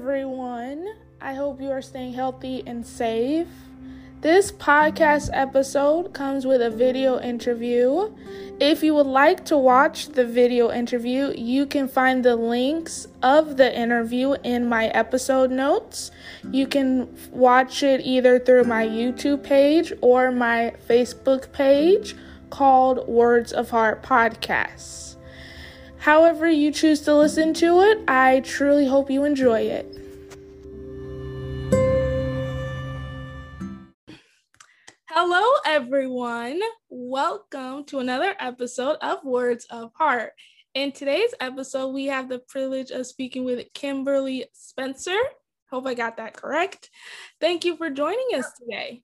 everyone. I hope you are staying healthy and safe. This podcast episode comes with a video interview. If you would like to watch the video interview, you can find the links of the interview in my episode notes. You can watch it either through my YouTube page or my Facebook page called Words of Heart Podcasts. However, you choose to listen to it, I truly hope you enjoy it. Hello, everyone. Welcome to another episode of Words of Heart. In today's episode, we have the privilege of speaking with Kimberly Spencer. Hope I got that correct. Thank you for joining us today.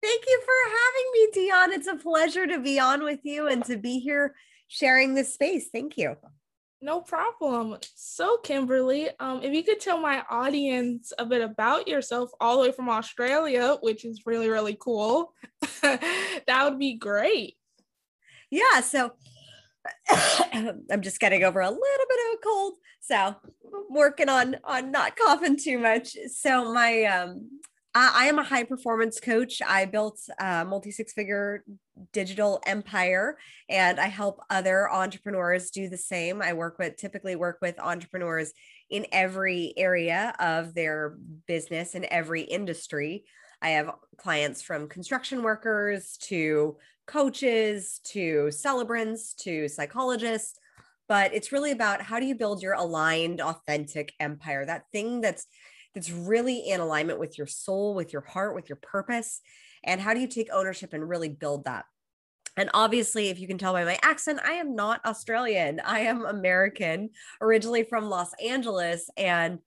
Thank you for having me, Dion. It's a pleasure to be on with you and to be here sharing this space. Thank you. No problem. So, Kimberly, um, if you could tell my audience a bit about yourself all the way from Australia, which is really, really cool, that would be great. Yeah. So, I'm just getting over a little bit of a cold, so I'm working on on not coughing too much. So my um Uh, I, am a high performance coach. I built a multi six figure digital empire and I help other entrepreneurs do the same. I work with typically work with entrepreneurs in every area of their business in every industry. I have clients from construction workers to coaches to celebrants to psychologists but it's really about how do you build your aligned authentic empire that thing that's that's really in alignment with your soul, with your heart, with your purpose? And how do you take ownership and really build that? And obviously, if you can tell by my accent, I am not Australian. I am American, originally from Los Angeles. And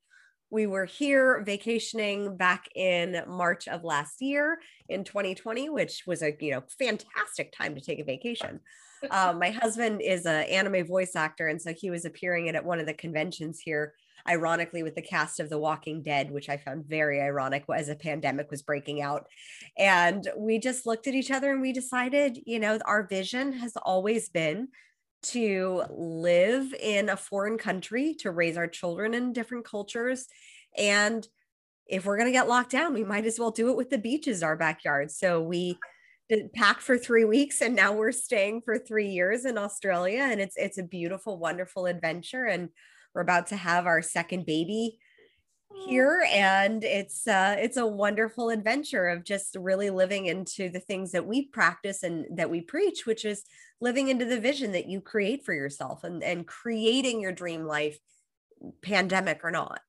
we were here vacationing back in March of last year in 2020, which was a you know fantastic time to take a vacation. Um, my husband is an anime voice actor, and so he was appearing at one of the conventions here ironically with the cast of The Walking Dead, which I found very ironic as a pandemic was breaking out. And we just looked at each other and we decided, you know, our vision has always been to live in a foreign country, to raise our children in different cultures. And if we're going to get locked down, we might as well do it with the beaches, our backyard. So we did pack for three weeks and now we're staying for three years in Australia. And it's it's a beautiful, wonderful adventure. And we're about to have our second baby here and it's uh it's a wonderful adventure of just really living into the things that we practice and that we preach which is living into the vision that you create for yourself and and creating your dream life pandemic or not.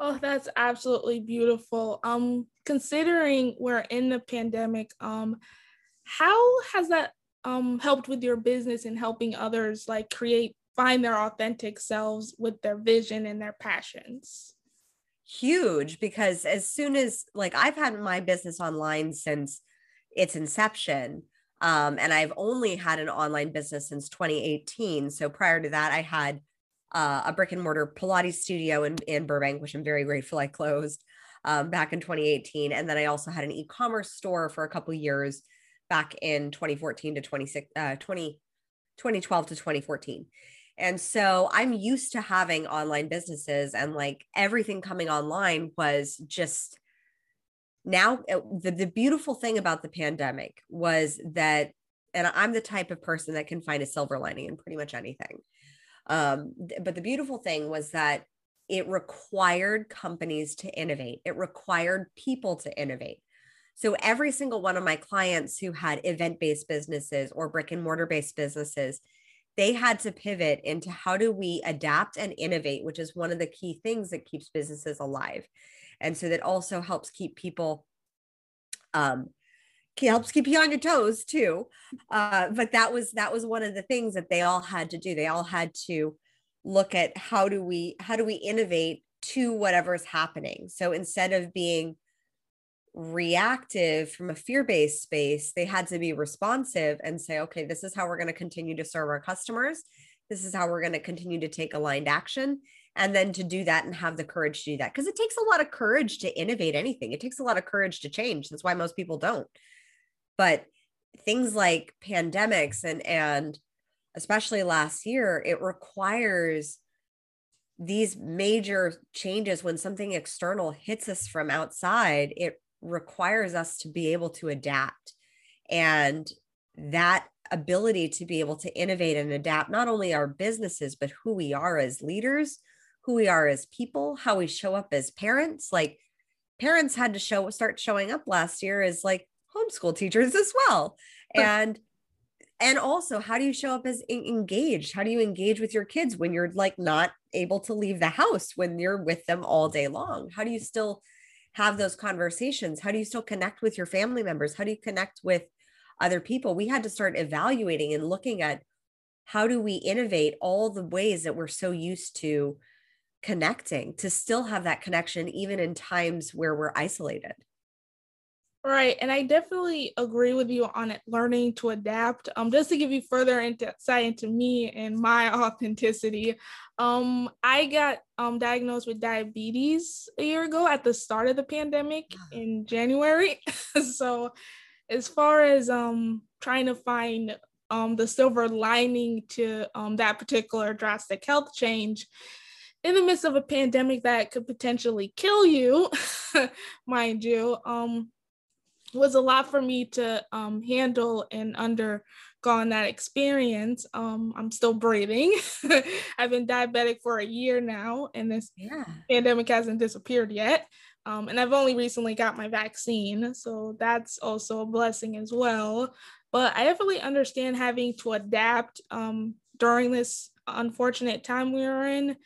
Oh that's absolutely beautiful. Um considering we're in the pandemic um how has that um helped with your business and helping others like create find their authentic selves with their vision and their passions. Huge because as soon as like I've had my business online since its inception um, and I've only had an online business since 2018 so prior to that I had uh, a brick and mortar Pilates studio in, in Burbank which I'm very grateful I closed um, back in 2018 and then I also had an e-commerce store for a couple years back in 2014 to 26 uh, 20 2012 to 2014 and so I'm used to having online businesses and like everything coming online was just now uh, the, the beautiful thing about the pandemic was that and I'm the type of person that can find a silver lining in pretty much anything. Um, but the beautiful thing was that it required companies to innovate. It required people to innovate. So every single one of my clients who had event-based businesses or brick and mortar based businesses, they had to pivot into how do we adapt and innovate, which is one of the key things that keeps businesses alive. And so that also helps keep people um helps keep you on your toes too. Uh, but that was that was one of the things that they all had to do. They all had to look at how do we how do we innovate to whatever's happening. So instead of being reactive from a fear-based space they had to be responsive and say okay this is how we're going to continue to serve our customers. This is how we're going to continue to take aligned action and then to do that and have the courage to do that because it takes a lot of courage to innovate anything. It takes a lot of courage to change. That's why most people don't. But things like pandemics and and especially last year it requires these major changes. When something external hits us from outside it requires us to be able to adapt. And that ability to be able to innovate and adapt not only our businesses but who we are as leaders who we are as people how we show up as parents. Like parents had to show start showing up last year as like homeschool teachers as well. And and also how do you show up as engaged? How do you engage with your kids when you're like not able to leave the house when you're with them all day long? How do you still have those conversations. How do you still connect with your family members? How do you connect with other people? We had to start evaluating and looking at how do we innovate all the ways that we're so used to connecting to still have that connection even in times where we're isolated Right. And I definitely agree with you on it, learning to adapt. Um, just to give you further insight into me and my authenticity, um, I got um diagnosed with diabetes a year ago at the start of the pandemic in January. so as far as um trying to find um the silver lining to um that particular drastic health change, in the midst of a pandemic that could potentially kill you, mind you, um, was a lot for me to um, handle and undergone that experience. Um, I'm still breathing. I've been diabetic for a year now, and this yeah. pandemic hasn't disappeared yet. Um, and I've only recently got my vaccine, so that's also a blessing as well. But I definitely understand having to adapt um, during this unfortunate time we are in.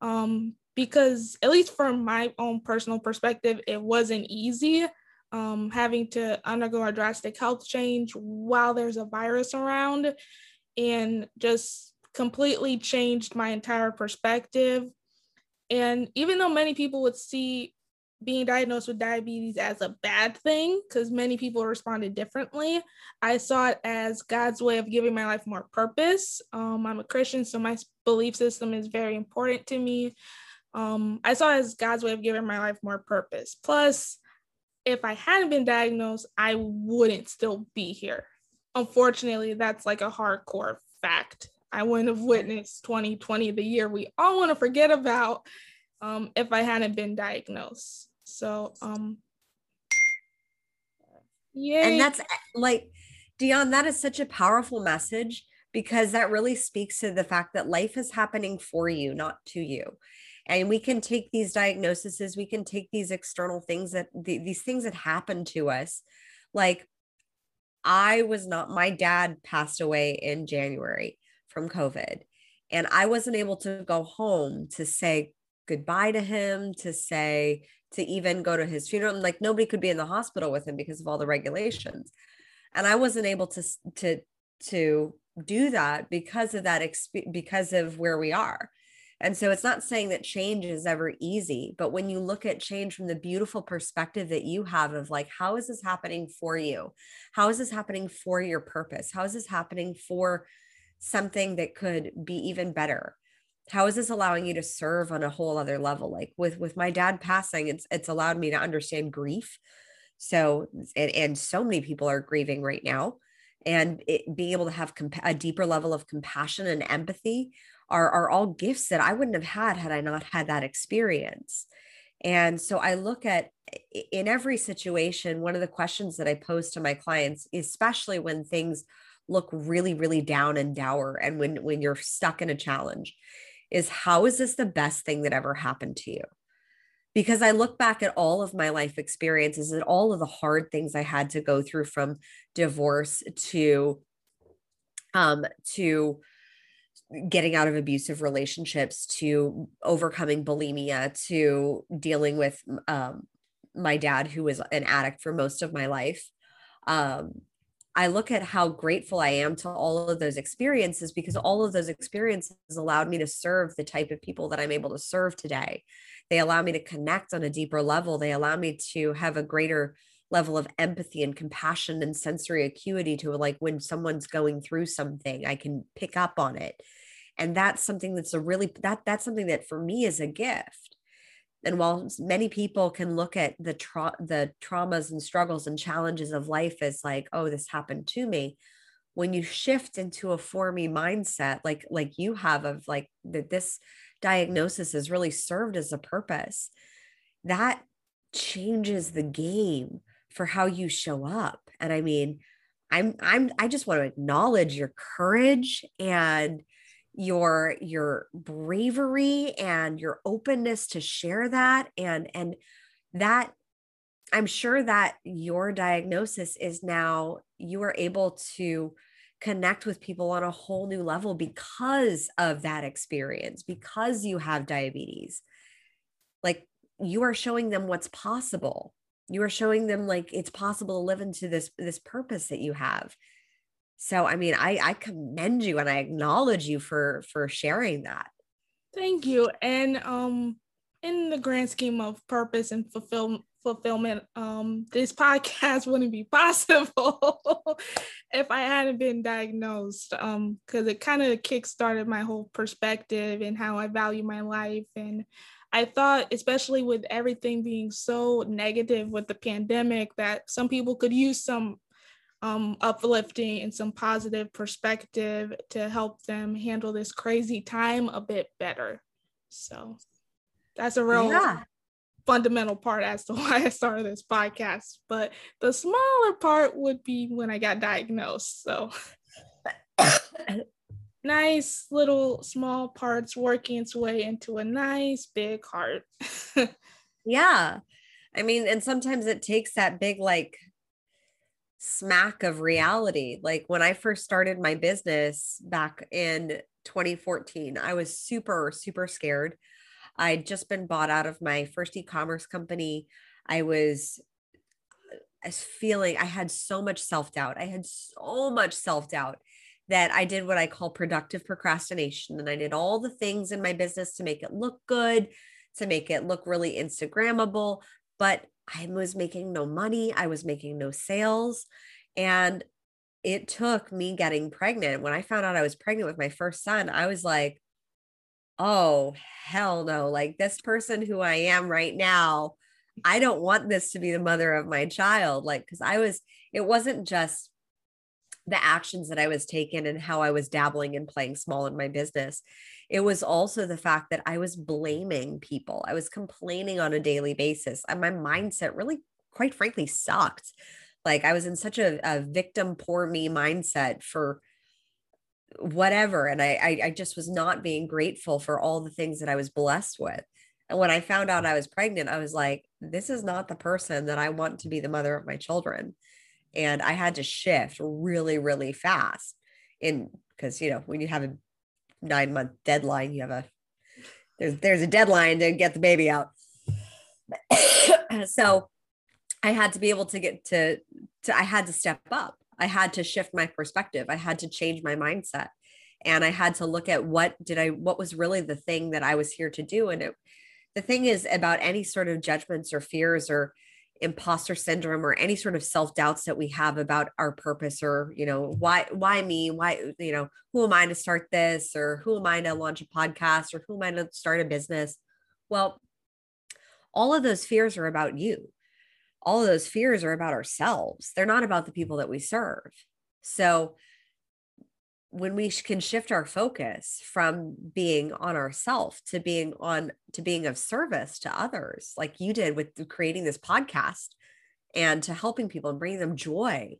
Um, because at least from my own personal perspective, it wasn't easy um, having to undergo a drastic health change while there's a virus around and just completely changed my entire perspective. And even though many people would see being diagnosed with diabetes as a bad thing, because many people responded differently, I saw it as God's way of giving my life more purpose. Um, I'm a Christian, so my belief system is very important to me. Um, I saw it as God's way of giving my life more purpose. Plus, if I hadn't been diagnosed, I wouldn't still be here. Unfortunately, that's like a hardcore fact. I wouldn't have witnessed 2020, the year we all want to forget about, um, if I hadn't been diagnosed. So, um, yeah. And that's like, Dion, that is such a powerful message because that really speaks to the fact that life is happening for you, not to you and we can take these diagnoses we can take these external things that these things that happen to us. Like i was not my dad passed away in january from covid and i wasn't able to go home to say goodbye to him to say to even go to his funeral. Like nobody could be in the hospital with him because of all the regulations. And i wasn't able to to to do that because of that exp- because of where we are and so it's not saying that change is ever easy, but when you look at change from the beautiful perspective that you have of like, how is this happening for you? How is this happening for your purpose? How is this happening for something that could be even better? How is this allowing you to serve on a whole other level? Like with with my dad passing, it's it's allowed me to understand grief. So and, and so many people are grieving right now and it, being able to have a deeper level of compassion and empathy are, are all gifts that I wouldn't have had had I not had that experience. And so I look at in every situation, one of the questions that I pose to my clients, especially when things look really, really down and dour, and when when you're stuck in a challenge, is how is this the best thing that ever happened to you? Because I look back at all of my life experiences and all of the hard things I had to go through from divorce to um to getting out of abusive relationships to overcoming bulimia to dealing with um, my dad who was an addict for most of my life um, i look at how grateful i am to all of those experiences because all of those experiences allowed me to serve the type of people that i'm able to serve today. They allow me to connect on a deeper level. They allow me to have a greater level of empathy and compassion and sensory acuity to like when someone's going through something i can pick up on it. And that's something that's a really that that's something that for me is a gift. And while many people can look at the tra- the traumas and struggles and challenges of life as like oh this happened to me when you shift into a for me mindset like like you have of like that this diagnosis has really served as a purpose, that changes the game for how you show up. And I mean, I'm I'm I just want to acknowledge your courage and your your bravery and your openness to share that and and that I'm sure that your diagnosis is now you are able to connect with people on a whole new level because of that experience, because you have diabetes. Like you are showing them what's possible. You are showing them like it's possible to live into this this purpose that you have. So I mean, I I commend you and I acknowledge you for for sharing that. Thank you. And um in the grand scheme of purpose and fulfill, fulfillment, um, this podcast wouldn't be possible if I hadn't been diagnosed. Um, because it kind of kickstarted my whole perspective and how I value my life. And I thought, especially with everything being so negative with the pandemic, that some people could use some um, uplifting and some positive perspective to help them handle this crazy time a bit better. So that's a real yeah. fundamental part as to why I started this podcast. But the smaller part would be when I got diagnosed. So nice little small parts working its way into a nice big heart. yeah. I mean, and sometimes it takes that big, like, smack of reality. Like when I first started my business back in 2014, I was super, super scared. I'd just been bought out of my first e-commerce company. I was uh, feeling I had so much self-doubt. I had so much self-doubt that I did what I call productive procrastination and I did all the things in my business to make it look good, to make it look really instagrammable, but I was making no money, I was making no sales and it took me getting pregnant. When I found out I was pregnant with my first son, I was like, oh, hell no. Like this person who I am right now, I don't want this to be the mother of my child. Like, because I was, it wasn't just the actions that I was taking and how I was dabbling and playing small in my business. It was also the fact that I was blaming people. I was complaining on a daily basis. And my mindset really, quite frankly, sucked. Like I was in such a, a victim poor me mindset for whatever and I, I i just was not being grateful for all the things that i was blessed with and when i found out i was pregnant i was like this is not the person that i want to be the mother of my children and i had to shift really really fast in because you know when you have a nine month deadline you have a there's there's a deadline to get the baby out so i had to be able to get to to i had to step up I had to shift my perspective. I had to change my mindset. And I had to look at what did I, what was really the thing that I was here to do. And it, the thing is about any sort of judgments or fears or imposter syndrome or any sort of self-doubts that we have about our purpose or you know why why me? Why you know who am i to start this? Or who am i to launch a podcast? Or who am i to start a business? Well all of those fears are about you. All of those fears are about ourselves. They're not about the people that we serve. So when we can shift our focus from being on ourself to being on to being of service to others like you did with creating this podcast and to helping people and bringing them joy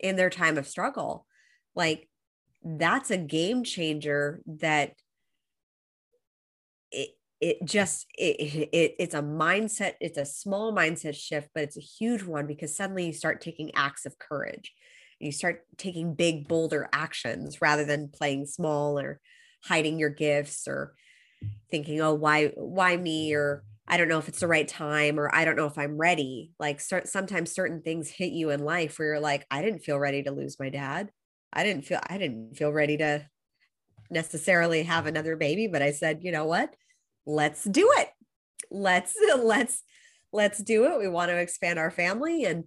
in their time of struggle like that's a game changer that it, it just it, it it's a mindset it's a small mindset shift but it's a huge one because suddenly you start taking acts of courage you start taking big bolder actions rather than playing small or hiding your gifts or thinking oh why why me or i don't know if it's the right time or i don't know if i'm ready like start, sometimes certain things hit you in life where you're like i didn't feel ready to lose my dad i didn't feel i didn't feel ready to necessarily have another baby but i said you know what let's do it. Let's let's let's do it. We want to expand our family and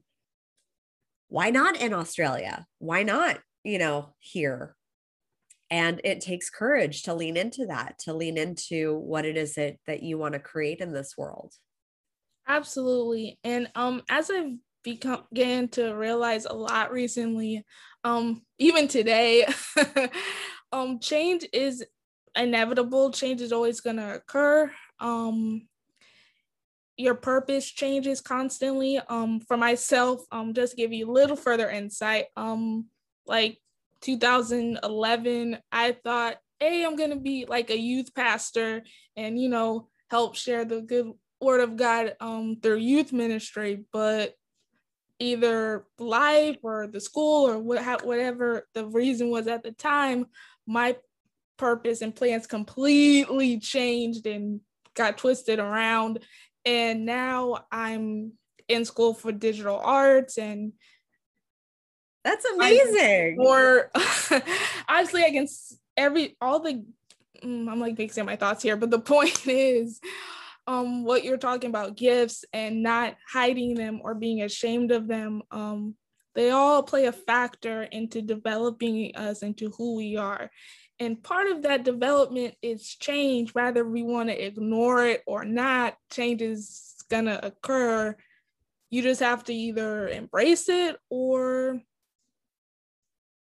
why not in Australia? Why not, you know, here? And it takes courage to lean into that, to lean into what it is that, that you want to create in this world. Absolutely. And um as I've become began to realize a lot recently, um, even today, um, change is inevitable. Change is always going to occur. Um, your purpose changes constantly. Um, for myself, um, just give you a little further insight. Um, like 2011, I thought, hey, I'm gonna be like a youth pastor and you know help share the good word of God um through youth ministry, but either life or the school or what, whatever the reason was at the time, my purpose and plans completely changed and got twisted around. And now I'm in school for digital arts and that's amazing. Or honestly, I can every all the mm, I'm like mixing my thoughts here, but the point is um what you're talking about gifts and not hiding them or being ashamed of them um they all play a factor into developing us into who we are and part of that development is change whether we want to ignore it or not change is going to occur you just have to either embrace it or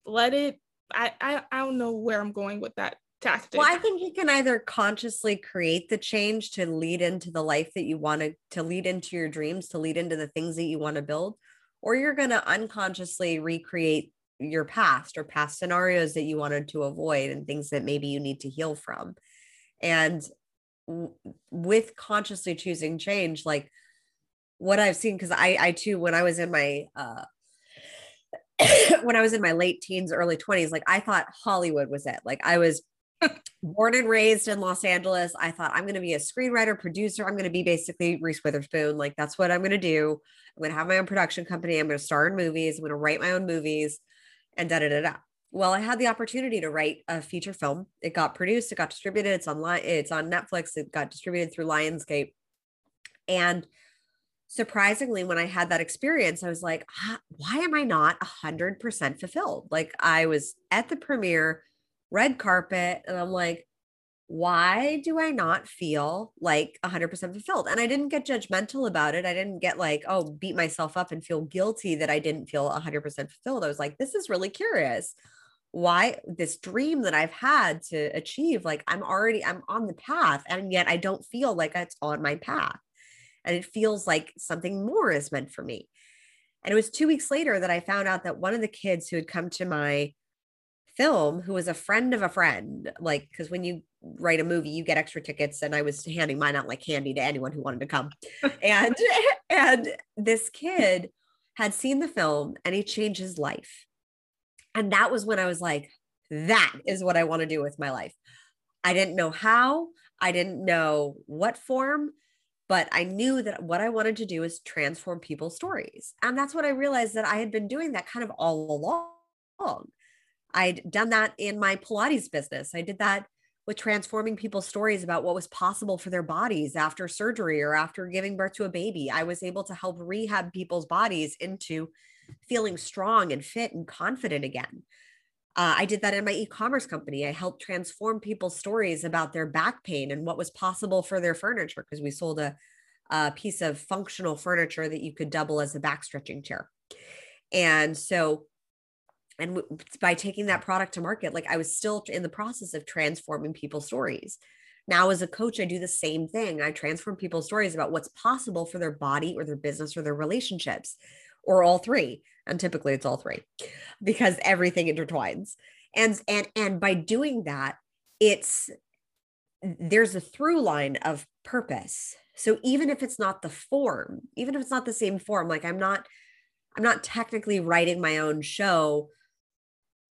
let it I, I i don't know where i'm going with that tactic. Well, I think you can either consciously create the change to lead into the life that you want to, to lead into your dreams, to lead into the things that you want to build, or you're going to unconsciously recreate your past or past scenarios that you wanted to avoid and things that maybe you need to heal from. And w- with consciously choosing change, like what I've seen, because I, I too, when I was in my, uh, when I was in my late teens, early 20s, like I thought Hollywood was it. Like I was born and raised in Los Angeles. I thought I'm going to be a screenwriter, producer. I'm going to be basically Reese Witherspoon. Like that's what I'm going to do. I'm going to have my own production company. I'm going to star in movies. I'm going to write my own movies and da da da da. Well, I had the opportunity to write a feature film. It got produced, it got distributed. It's online, it's on Netflix. It got distributed through Lionsgate. And surprisingly, when I had that experience, I was like, why am I not 100% fulfilled? Like I was at the premiere red carpet. And I'm like, why do I not feel like 100% fulfilled? And I didn't get judgmental about it. I didn't get like, oh, beat myself up and feel guilty that I didn't feel 100% fulfilled. I was like, this is really curious. Why this dream that I've had to achieve, like I'm already, I'm on the path, and yet I don't feel like it's on my path. And it feels like something more is meant for me. And it was two weeks later that I found out that one of the kids who had come to my film who was a friend of a friend like because when you write a movie you get extra tickets and i was handing mine out like candy to anyone who wanted to come. And and this kid had seen the film and he changed his life. And that was when i was like that is what i want to do with my life. I didn't know how i didn't know what form but i knew that what i wanted to do is transform people's stories. And that's what i realized that i had been doing that kind of all along. I'd done that in my Pilates business. I did that with transforming people's stories about what was possible for their bodies after surgery or after giving birth to a baby. I was able to help rehab people's bodies into feeling strong and fit and confident again. Uh, I did that in my e commerce company. I helped transform people's stories about their back pain and what was possible for their furniture because we sold a, a piece of functional furniture that you could double as a back stretching chair. And so and by taking that product to market like i was still in the process of transforming people's stories. Now as a coach i do the same thing. I transform people's stories about what's possible for their body or their business or their relationships or all three and typically it's all three because everything intertwines. And and and by doing that it's there's a through line of purpose. So even if it's not the form even if it's not the same form like i'm not i'm not technically writing my own show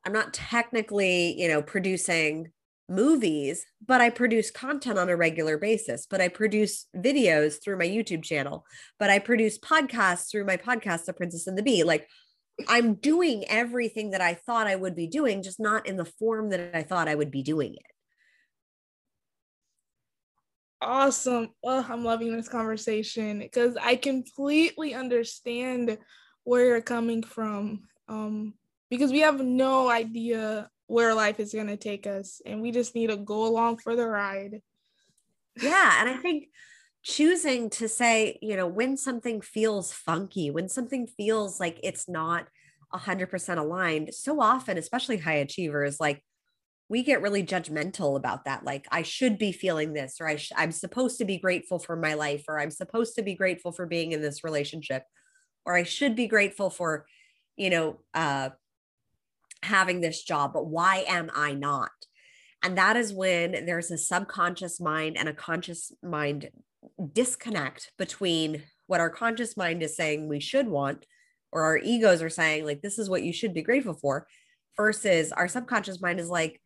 I'm not technically, you know, producing movies, but I produce content on a regular basis. But I produce videos through my YouTube channel, but I produce podcasts through my podcast, The Princess and the Bee. Like I'm doing everything that I thought I would be doing, just not in the form that I thought I would be doing it. Awesome. Oh, I'm loving this conversation because I completely understand where you're coming from. Um, because we have no idea where life is going to take us and we just need to go along for the ride. Yeah, and I think choosing to say, you know, when something feels funky, when something feels like it's not 100% aligned, so often, especially high achievers, like we get really judgmental about that like i should be feeling this or I sh- i'm supposed to be grateful for my life or i'm supposed to be grateful for being in this relationship or i should be grateful for you know uh having this job but why am i not and that is when there's a subconscious mind and a conscious mind disconnect between what our conscious mind is saying we should want or our egos are saying like this is what you should be grateful for versus our subconscious mind is like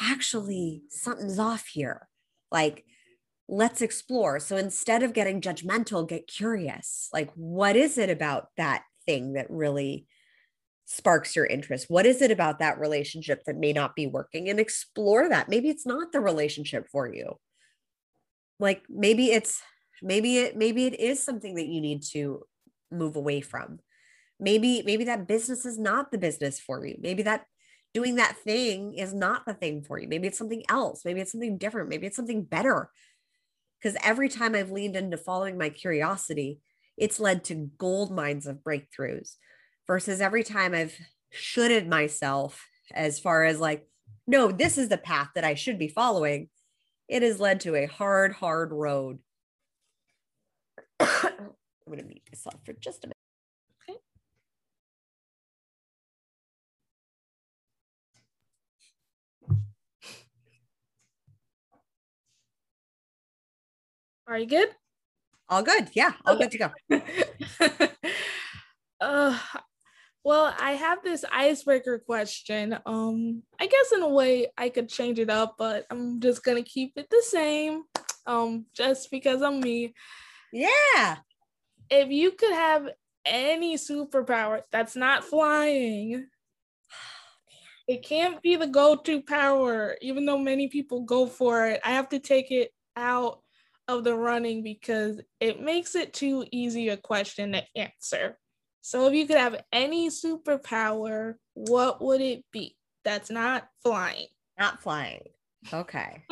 actually something's off here. Like, let's explore. So instead of getting judgmental, get curious. Like, what is it about that thing that really sparks your interest? What is it about that relationship that may not be working? And explore that. Maybe it's not the relationship for you. Like, maybe it's, maybe it, maybe it is something that you need to move away from. Maybe, maybe that business is not the business for you. Maybe that doing that thing is not the thing for you. Maybe it's something else. Maybe it's something different. Maybe it's something better. Because every time I've leaned into following my curiosity, it's led to gold mines of breakthroughs versus every time I've shoulded myself as far as like, no, this is the path that I should be following. It has led to a hard, hard road. I'm going to mute myself for just a minute. Okay. Are you good? All good. Yeah, all good to go. uh, well, I have this icebreaker question. Um, I guess in a way I could change it up, but I'm just gonna keep it the same. Um, just because I'm me. Yeah. If you could have any superpower that's not flying, it can't be the go-to power, even though many people go for it. I have to take it out of the running because it makes it too easy a question to answer. So if you could have any superpower, what would it be? That's not flying. Not flying. Okay.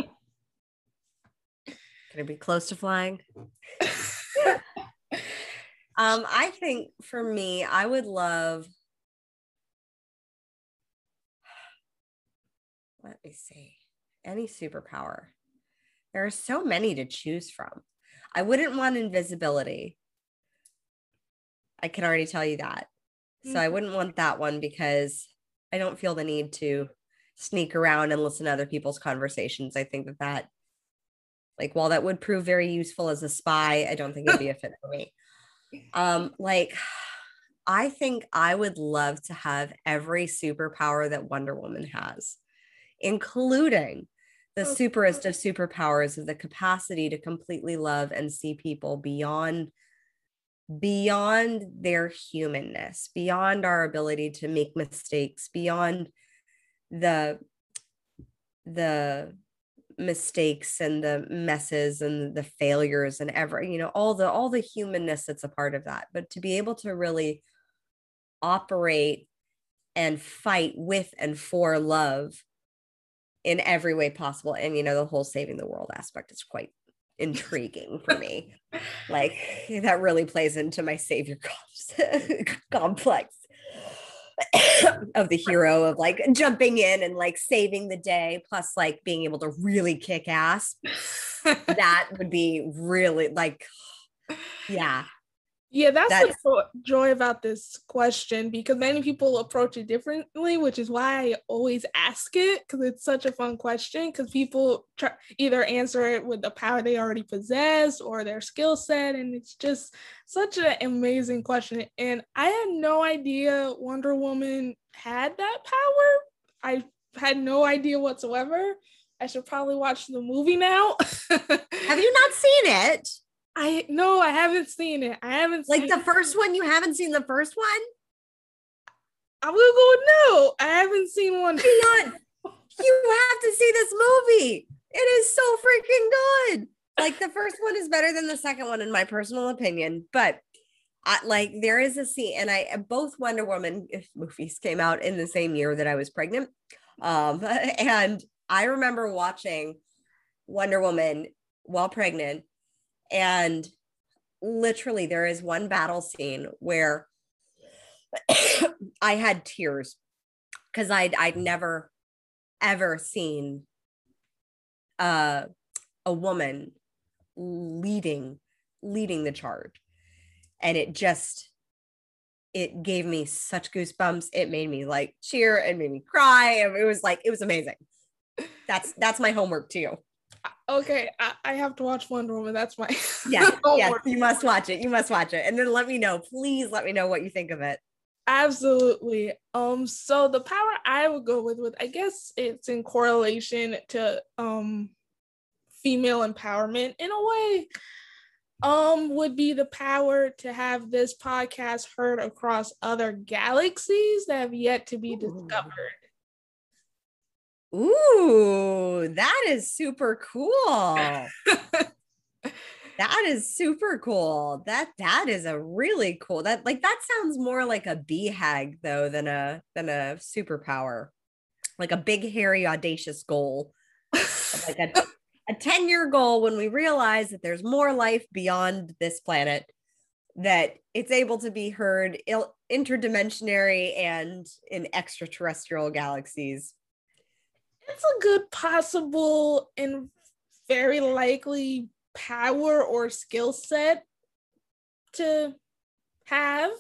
Can it be close to flying? um, I think for me, I would love. Let me see. Any superpower. There are so many to choose from. I wouldn't want invisibility. I can already tell you that. So I mm-hmm. wouldn't want that one because I don't feel the need to sneak around and listen to other people's conversations. I think that that, like, while that would prove very useful as a spy, I don't think it'd be a fit for me. Um, like, I think I would love to have every superpower that Wonder Woman has, including the oh, superest of superpowers of the capacity to completely love and see people beyond beyond their humanness beyond our ability to make mistakes beyond the the mistakes and the messes and the failures and ever you know all the all the humanness that's a part of that but to be able to really operate and fight with and for love in every way possible. And, you know, the whole saving the world aspect is quite intriguing for me. Like that really plays into my savior complex of the hero of like jumping in and like saving the day, plus like being able to really kick ass. that would be really like, yeah, yeah, that's, that's the joy about this question because many people approach it differently, which is why I always ask it because it's such a fun question. Because people try, either answer it with the power they already possess or their skill set, and it's just such an amazing question. And I had no idea Wonder Woman had that power. I had no idea whatsoever. I should probably watch the movie now. Have you not seen it? I no, I haven't seen it. I haven't like the first one. You haven't seen the first one. I will go no. I haven't seen one. Dion, you have to see this movie. It is so freaking good. Like the first one is better than the second one, in my personal opinion. But I, like there is a scene, and I both Wonder Woman movies came out in the same year that I was pregnant. Um, and I remember watching Wonder Woman while pregnant and literally, there is one battle scene where I had tears because I'd I'd never ever seen uh, a woman leading leading the charge. And it just it gave me such goosebumps. It made me like cheer. And made me cry. It was like it was amazing. That's that's my homework too okay I, I have to watch wonder woman that's my yeah yes you must watch it you must watch it and then let me know please let me know what you think of it. Absolutely um so the power i would go with with i guess it's in correlation to um female empowerment in a way um would be the power to have this podcast heard across other galaxies that have yet to be discovered. Ooh, that is super cool. that is super cool. That that is a really cool. That like that sounds more like a BHAG though than a than a superpower. Like a big hairy audacious goal. like a a 10 year goal when we realize that there's more life beyond this planet, that it's able to be heard il- interdimensionary and in extraterrestrial galaxies. It's a good possible and very likely power or skill set to have.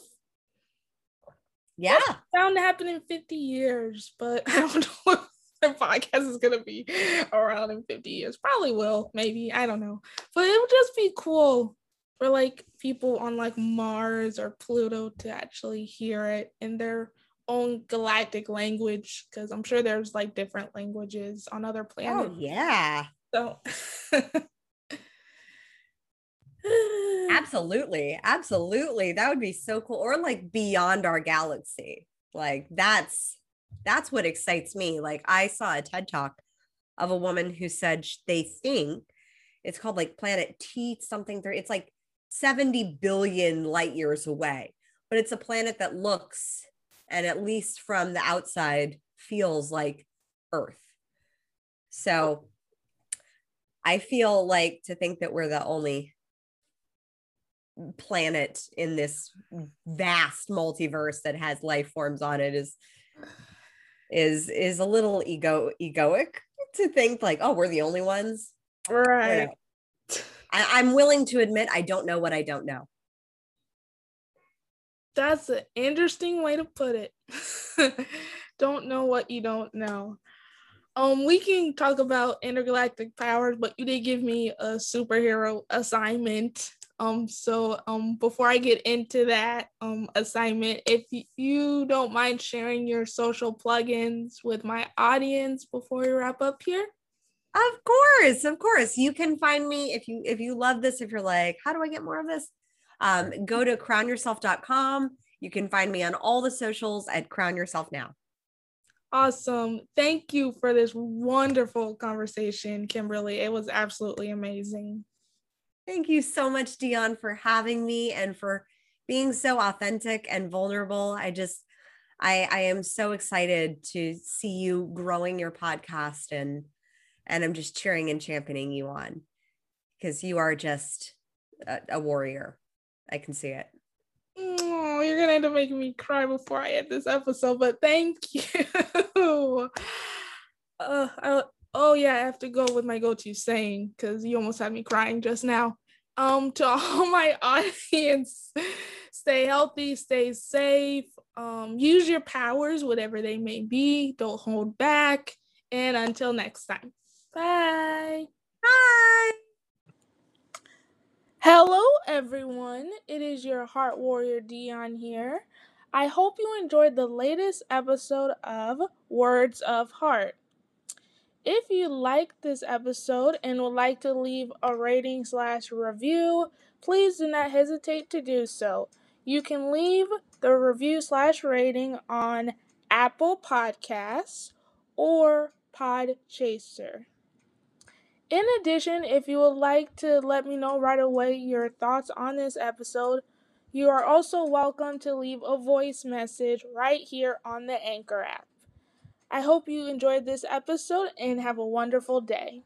Yeah. bound to happen in 50 years, but I don't know if the podcast is gonna be around in 50 years. Probably will, maybe. I don't know. But it would just be cool for like people on like Mars or Pluto to actually hear it in their own galactic language. Cause I'm sure there's like different languages on other oh, planets. Oh yeah. So absolutely absolutely that would be so cool or like beyond our galaxy like that's that's what excites me. Like I saw a TED talk of a woman who said they think it's called like planet T something. It's like 70 billion light years away, but it's a planet that looks and at least from the outside feels like Earth. So I feel like to think that we're the only planet in this vast multiverse that has life forms on it is is is a little ego egoic to think like, oh, we're the only ones. Right. I, I'm willing to admit I don't know what I don't know. That's an interesting way to put it. don't know what you don't know. Um, we can talk about intergalactic powers, but you did give me a superhero assignment um, so um, before I get into that um, assignment, if you don't mind sharing your social plugins with my audience before we wrap up here. Of course, of course. You can find me if you if you love this, if you're like, how do I get more of this? Um, go to crownyourself.com. You can find me on all the socials at Crown Yourself Now. Awesome. Thank you for this wonderful conversation, Kimberly. It was absolutely amazing. Thank you so much, Dion, for having me and for being so authentic and vulnerable. I just, I, I am so excited to see you growing your podcast and, and I'm just cheering and championing you on because you are just a, a warrior. I can see it. Oh, you're gonna end up making me cry before I end this episode, but thank you. uh, I, oh yeah, I have to go with my go-to saying because you almost had me crying just now. Um, to all my audience, stay healthy, stay safe, um, use your powers, whatever they may be. Don't hold back. And until next time, bye. Bye. Hello, everyone. It is your Heart Warrior Dion here. I hope you enjoyed the latest episode of Words of Heart. If you liked this episode and would like to leave a rating slash review, please do not hesitate to do so. You can leave the review slash rating on Apple Podcasts or Podchaser. In addition, if you would like to let me know right away your thoughts on this episode, you are also welcome to leave a voice message right here on the Anchor app. I hope you enjoyed this episode and have a wonderful day.